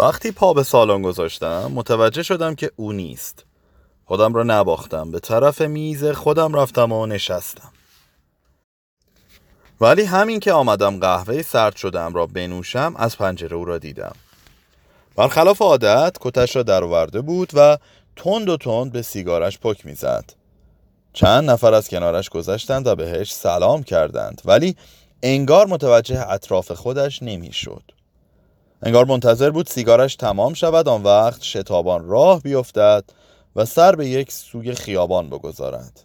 وقتی پا به سالن گذاشتم متوجه شدم که او نیست. خودم را نباختم به طرف میز خودم رفتم و نشستم. ولی همین که آمدم قهوه سرد شدم را بنوشم از پنجره او را دیدم. برخلاف عادت کتش را درآورده بود و تند و تند به سیگارش پک می‌زد. چند نفر از کنارش گذشتند و بهش سلام کردند ولی انگار متوجه اطراف خودش نمی‌شد. انگار منتظر بود سیگارش تمام شود آن وقت شتابان راه بیفتد و سر به یک سوی خیابان بگذارد.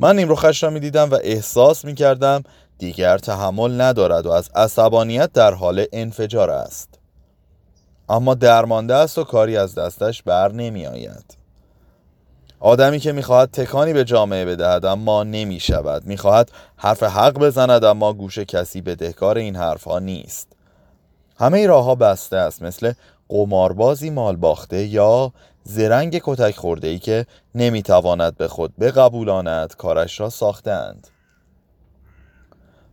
من نیمروخش را می دیدم و احساس می کردم دیگر تحمل ندارد و از عصبانیت در حال انفجار است. اما درمانده است و کاری از دستش بر نمی آید آدمی که می‌خواهد تکانی به جامعه بدهد اما نمی شود می‌خواهد حرف حق بزند اما گوش کسی بدهکار این حرفها نیست. همه راه ها بسته است مثل قماربازی مال باخته یا زرنگ کتک خورده ای که نمی‌تواند به خود بقبولاند کارش را ساختند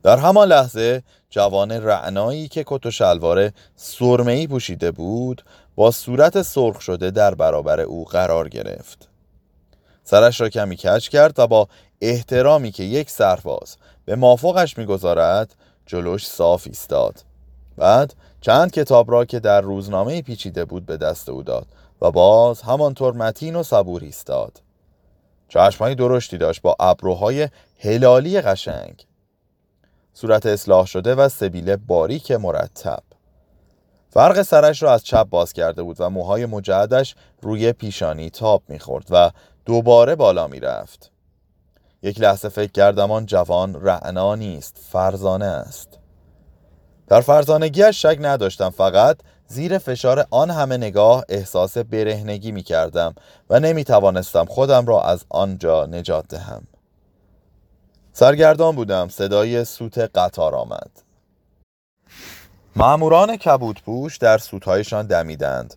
در همان لحظه جوان رعنایی که کت و شلوار سرمه‌ای پوشیده بود با صورت سرخ شده در برابر او قرار گرفت. سرش را کمی کج کرد و با احترامی که یک سرباز به مافوقش می‌گذارد جلوش صاف ایستاد. بعد چند کتاب را که در روزنامه پیچیده بود به دست او داد و باز همانطور متین و صبور ایستاد. چشمهای درشتی داشت با ابروهای هلالی قشنگ. صورت اصلاح شده و سبیل باریک مرتب. فرق سرش را از چپ باز کرده بود و موهای مجعدش روی پیشانی تاب می‌خورد و دوباره بالا می‌رفت. یک لحظه فکر کردم آن جوان رعنا نیست فرزانه است. در فرزانگیش شک نداشتم فقط زیر فشار آن همه نگاه احساس برهنگی می کردم و نمی توانستم خودم را از آنجا نجات دهم. سرگردان بودم صدای سوت قطار آمد. معموران کبود پوش در سوتهایشان دمیدند.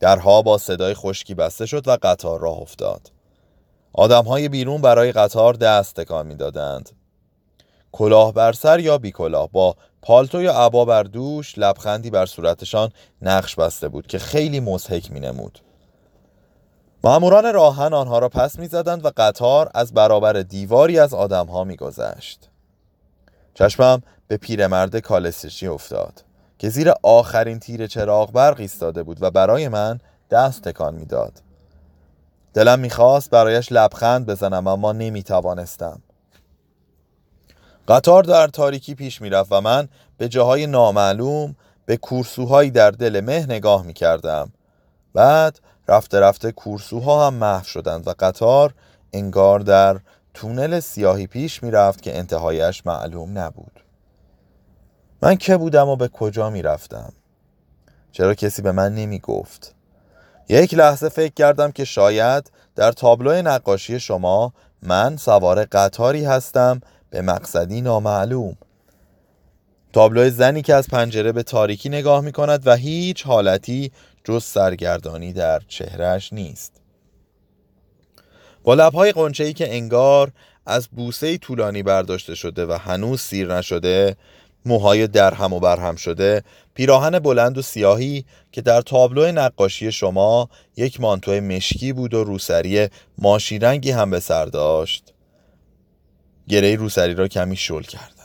درها با صدای خشکی بسته شد و قطار راه افتاد. آدمهای بیرون برای قطار دست تکان می‌دادند. کلاه بر سر یا بی کلاه؟ با پالتو یا عبا بر دوش لبخندی بر صورتشان نقش بسته بود که خیلی مزهک می نمود معموران راهن آنها را پس می زدند و قطار از برابر دیواری از آدمها می گذشت چشمم به پیرمرد کالسشی افتاد که زیر آخرین تیر چراغ برق ایستاده بود و برای من دست تکان می‌داد. دلم می‌خواست برایش لبخند بزنم اما نمی‌توانستم. قطار در تاریکی پیش می‌رفت و من به جاهای نامعلوم به کورسوهایی در دل مه نگاه می‌کردم. بعد رفته رفته کورسوها هم محو شدند و قطار انگار در تونل سیاهی پیش می‌رفت که انتهایش معلوم نبود. من که بودم و به کجا می‌رفتم؟ چرا کسی به من نمی گفت یک لحظه فکر کردم که شاید در تابلو نقاشی شما من سوار قطاری هستم به مقصدی نامعلوم. تابلو زنی که از پنجره به تاریکی نگاه می کند و هیچ حالتی جز سرگردانی در چهرش نیست. با لبهای قنچه‌ای که انگار از بوسه طولانی برداشته شده و هنوز سیر نشده موهای درهم و برهم شده پیراهن بلند و سیاهی که در تابلو نقاشی شما یک مانتو مشکی بود و روسری ماشی رنگی هم به سر داشت. گره روسری را کمی شل کردم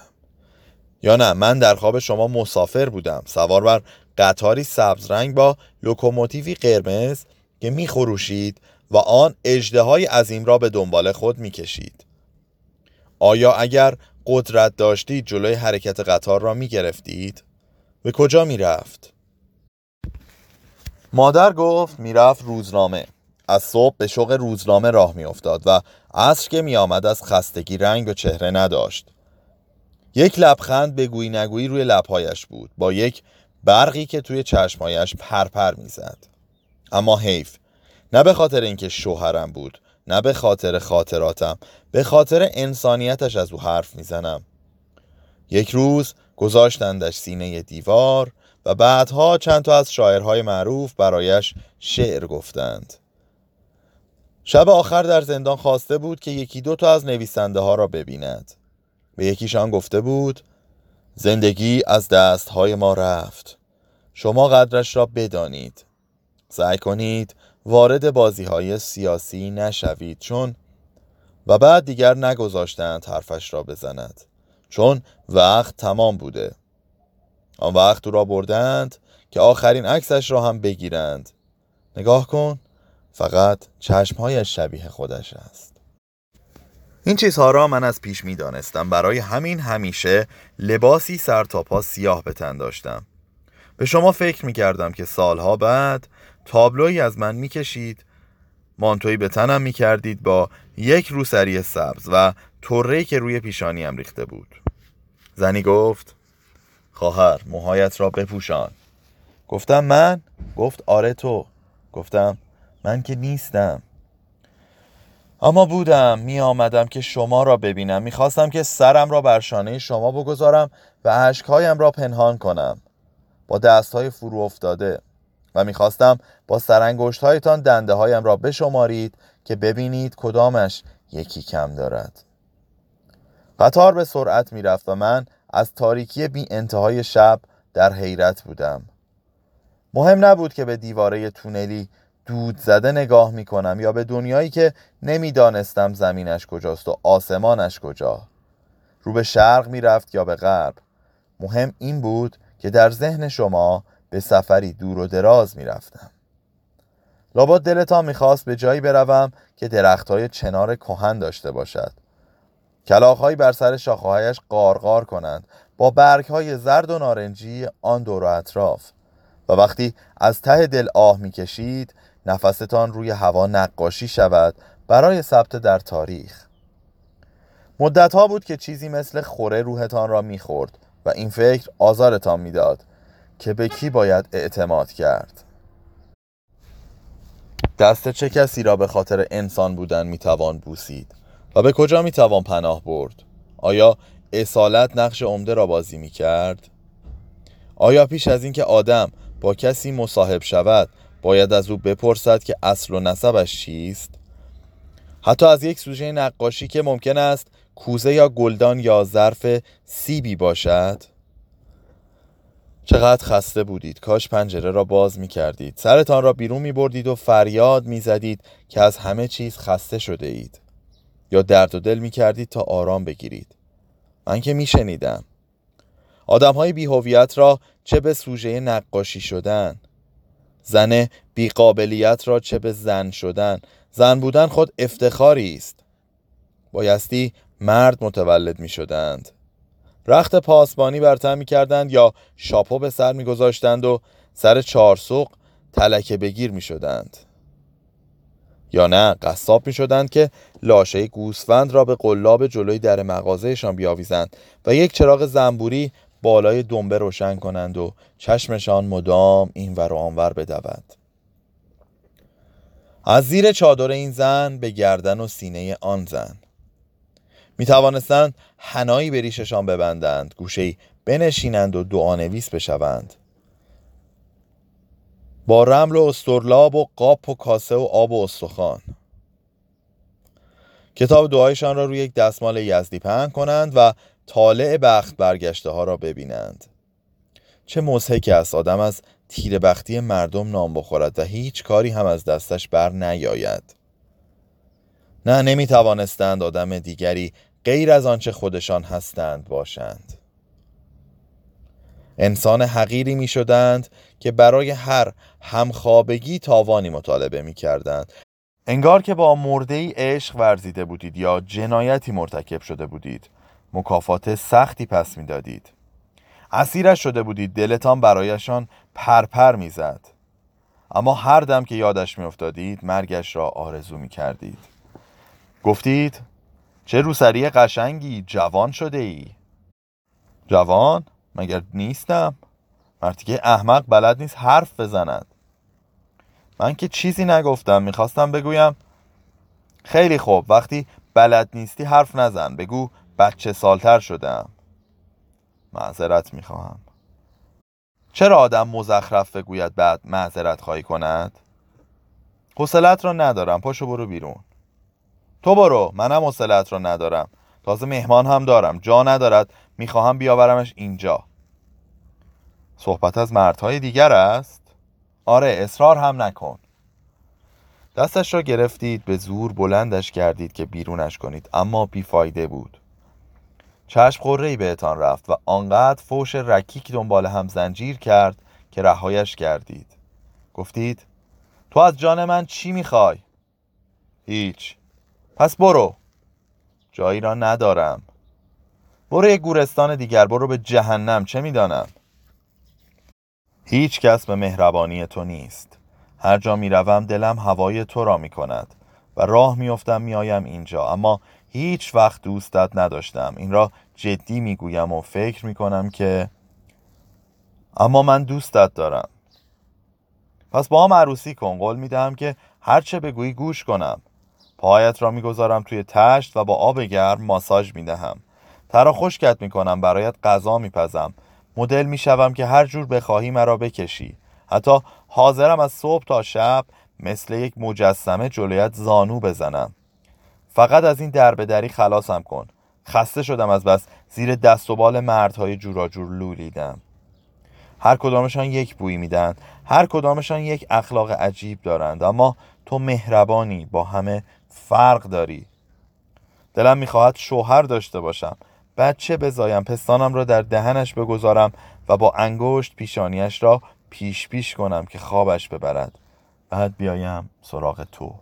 یا نه من در خواب شما مسافر بودم سوار بر قطاری سبز رنگ با لوکوموتیوی قرمز که میخروشید و آن اجده های عظیم را به دنبال خود می‌کشید آیا اگر قدرت داشتید جلوی حرکت قطار را می گرفتید؟ به کجا می رفت؟ مادر گفت می‌رفت روزنامه از صبح به شوق روزنامه راه میافتاد و عصر که می آمد از خستگی رنگ و چهره نداشت. یک لبخند بگویی نگویی روی لبهایش بود. با یک برقی که توی چشمهایش پرپر می‌زد. اما حیف نه به خاطر اینکه شوهرم بود نه به خاطر خاطراتم به خاطر انسانیتش از او حرف می‌زنم. یک روز گذاشتندش سینه دیوار و بعدها چند تا از شاعرهای معروف برایش شعر گفتند. شب آخر در زندان خواسته بود که یکی دو تا از نویسنده ها را ببیند. به یکیشان گفته بود زندگی از دستهای ما رفت. شما قدرش را بدانید. سعی کنید وارد بازی های سیاسی نشوید چون و بعد دیگر نگذاشتند حرفش را بزند چون وقت تمام بوده. آن وقت او را بردند که آخرین عکسش را هم بگیرند. نگاه کن. فقط چشمهایش شبیه خودش است. این چیزها را من از پیش می دانستم برای همین همیشه لباسی سر تا پا سیاه به تن داشتم. به شما فکر می کردم که سالها بعد تابلوی از من می کشید مانتوی به تنم می کردید با یک روسری سبز و طره که روی پیشانیم ریخته بود. زنی گفت خواهر موهایت را بپوشان. گفتم من؟ گفت آره تو. گفتم من که نیستم. اما بودم می آمدم که شما را ببینم. می‌خواستم که سرم را بر شانه شما بگذارم و عشقهایم را پنهان کنم. با دست های فرو افتاده. و می‌خواستم با سرانگشت هایتان دنده هایم را بشمارید که ببینید کدامش یکی کم دارد. قطار به سرعت می‌رفت و من از تاریکی بی انتهای شب در حیرت بودم. مهم نبود که به دیواره تونلی دود زده نگاه می کنم یا به دنیایی که نمی‌دانستم زمینش کجاست و آسمانش کجا. رو به شرق می رفت یا به غرب. مهم این بود که در ذهن شما به سفری دور و دراز می رفتم لابد دلتان می‌خواست به جایی بروم که درختهای چنار کهن داشته باشد. کلاخهایی بر سر شاخهایش قارقار کنند با برگهای زرد و نارنجی آن دور و اطراف. و وقتی از ته دل آه می‌کشید نفستان روی هوا نقاشی شود برای ثبت در تاریخ. مدت ها بود که چیزی مثل خوره روحتان را می‌خورد و این فکر آزارتان می‌داد که به کی باید اعتماد کرد. دست چه کسی را به خاطر انسان بودن می‌توان بوسید و به کجا می‌توان پناه برد؟ آیا اصالت نقش عمده را بازی می‌کرد؟ آیا پیش از اینکه آدم با کسی مصاحب شود باید از او بپرسد که اصل و نسبش چیست؟ حتی از یک سوژه نقاشی که ممکن است کوزه یا گلدان یا ظرف سیبی باشد؟ چقدر خسته بودید. کاش پنجره را باز می کردید سرتان را بیرون می بردید و فریاد می زدید که از همه چیز خسته شده اید. یا درد و دل می کردید تا آرام بگیرید. من که می شنیدم آدم های بیهویت را چه به سوژه نقاشی شدن؟ زن بیقابلیت را چه به زن شدن؟ زن بودن خود افتخاری است. بایستی مرد متولد می شدند. رخت پاسبانی بر تن می کردند یا شاپو به سر می گذاشتند و سر چارسوق تلکه بگیر می شدند. یا نه قصاب می شدند که لاشه گوسفند را به قلاب جلوی در مغازهشان بیاویزند و یک چراغ زنبوری بالای دنبه روشن کنند و چشمشان مدام این ور و آنور بدود. از زیر چادر این زن به گردن و سینه آن زن. می توانستند هنایی به ریششان ببندند گوشه بنشینند و دعانویس بشوند. با رمل و استرلاب و قاپ و کاسه و آب و استخوان. کتاب دعایشان را روی یک دستمال یزدی پهن کنند و طالع بخت برگشته ها را ببینند. چه مزهک است آدم از تیر بختی مردم نام بخورد و هیچ کاری هم از دستش بر نیاید. نه نمی توانستند آدم دیگری غیر از آنچه خودشان هستند باشند. انسان حقیری می شدند که برای هر همخوابگی تاوانی مطالبه می کردند انگار که با مرده ای عشق ورزیده بودید یا جنایتی مرتکب شده بودید. مکافات سختی پس می‌دادید. اسیرش شده بودید دلتان برایشان پرپر می‌زد. اما هر دم که یادش میافتادید مرگش را آرزو می‌کردید. گفتید چه روسری قشنگی جوان شده ای جوان مگر نیستم؟ مرتی که احمق بلد نیست حرف بزند؟ من که چیزی نگفتم می‌خواستم بگویم خیلی خوب وقتی بلد نیستی حرف نزن بگو بچه سالتر شدم. معذرت می‌خواهم. چرا آدم مزخرف بگوید بعد معذرت خواهی کند؟ حوصلت را ندارم پاشو برو بیرون. تو برو منم حوصلت را ندارم. تازه مهمان هم دارم جا ندارد می‌خواهم بیاورمش اینجا. صحبت از مردهای دیگر است؟ آره اصرار هم نکن. دستش را گرفتید به زور بلندش کردید که بیرونش کنید اما بیفایده بود. چشم خوره بهتان رفت و آنقدر فوش رکیک دنبال هم زنجیر کرد که رهایش کردید گفتید تو از جان من چی می‌خوای؟ هیچ. پس برو. جایی را ندارم. برو یک گورستان دیگر برو به جهنم چه می‌دانم؟ هیچ کس به مهربانی تو نیست. هر جا می روم دلم هوای تو را می کند و راه میافتم میآیم اینجا. اما هیچ وقت دوستت نداشتم. این را جدی می‌گویم و فکر می کنم که اما من دوستت دارم. پس با هم عروسی کن. قول می‌دهم که هرچه بگویی گوش کنم. پایت را می‌گذارم توی تشت و با آب گرم ماساژ می‌دهم. ترا خشکت می‌کنم. برایت غذا میپزم. مدل می‌شوم که هر جور بخواهی مرا بکشی. حتی حاضرم از صبح تا شب مثل یک مجسمه جلویت زانو بزنم. فقط از این دربدری خلاصم کن. خسته شدم از بس. زیر دست و بال مردهای جوراجور لولیدم. هر کدامشان یک بوی میدن. هر کدامشان یک اخلاق عجیب دارند. اما تو مهربانی با همه فرق داری. دلم می‌خواهد شوهر داشته باشم. بچه بزایم پستانم را در دهنش بگذارم و با انگشت پیشانیش را پیش پیش کنم که خوابش ببرد. بعد بیایم سراغ تو.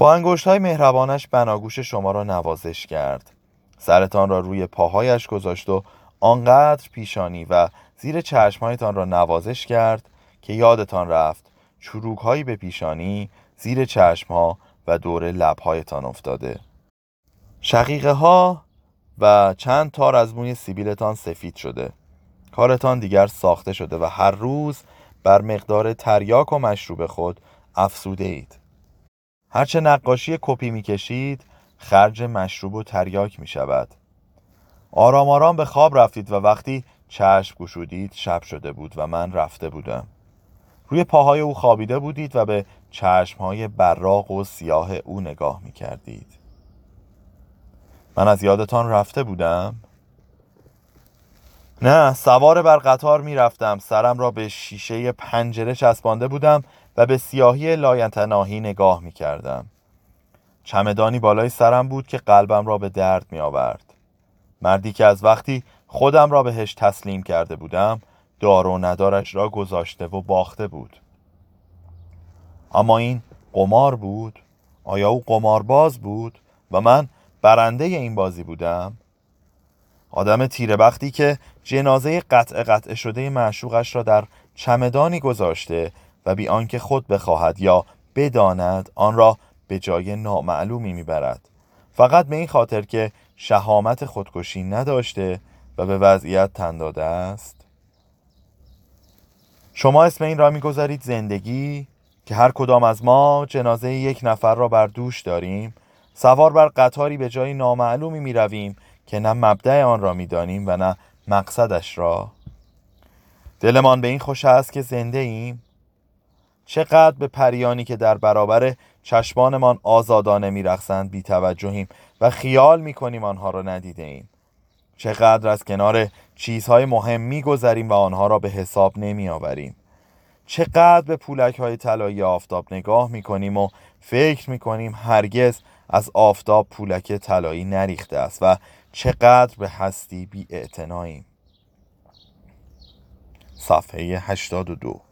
با انگشت های مهربانش بناگوش شما را نوازش کرد. سرتان را روی پاهایش گذاشت و آنقدر پیشانی و زیر چشمهایتان را نوازش کرد که یادتان رفت چروک هایی به پیشانی زیر چشمها و دور لبهایتان افتاده. شقیقه ها و چند تار از موی سیبیلتان سفید شده. کارتان دیگر ساخته شده و هر روز بر مقدار تریاک و مشروب خود افسوده اید. هرچه نقاشی کپی می‌کشید خرج مشروب و تریاک می شود آرام آرام به خواب رفتید و وقتی چشم گشودید شب شده بود و من رفته بودم. روی پاهای او خوابیده بودید و به چشمهای براق و سیاه او نگاه می کردید من از یادتان رفته بودم؟ نه سوار بر قطار می رفتم سرم را به شیشه پنجره چسبانده بودم. به سیاهی لاینتناهی نگاه می کردم چمدانی بالای سرم بود که قلبم را به درد می آورد مردی که از وقتی خودم را بهش تسلیم کرده بودم دار و ندارش را گذاشته و باخته بود. اما این قمار بود؟ آیا او قمارباز بود و من برنده این بازی بودم؟ آدم تیره بختی که جنازه قطع قطع شده معشوقش را در چمدانی گذاشته و بی آنکه خود بخواهد یا بداند آن را به جای نامعلومی می‌برد. فقط به این خاطر که شهامت خودکشی نداشته و به وضعیت تن داده است. شما اسم این را می‌گذارید زندگی که هر کدام از ما جنازه یک نفر را بر دوش داریم. سوار بر قطاری به جای نامعلومی می رویم که نه مبدع آن را می دانیم و نه مقصدش را. دلمان به این خوش است که زنده ایم. چقدر به پریانی که در برابر چشمانمان آزادانه میرقصند بی توجهیم و خیال می‌کنیم آنها را ندیده ایم چقدر از کنار چیزهای مهم میگذریم و آنها را به حساب نمی آوریم چقدر به پولک های طلایی آفتاب نگاه می‌کنیم و فکر می‌کنیم هرگز از آفتاب پولک طلایی نریخته است و چقدر به هستی بی صفحه 82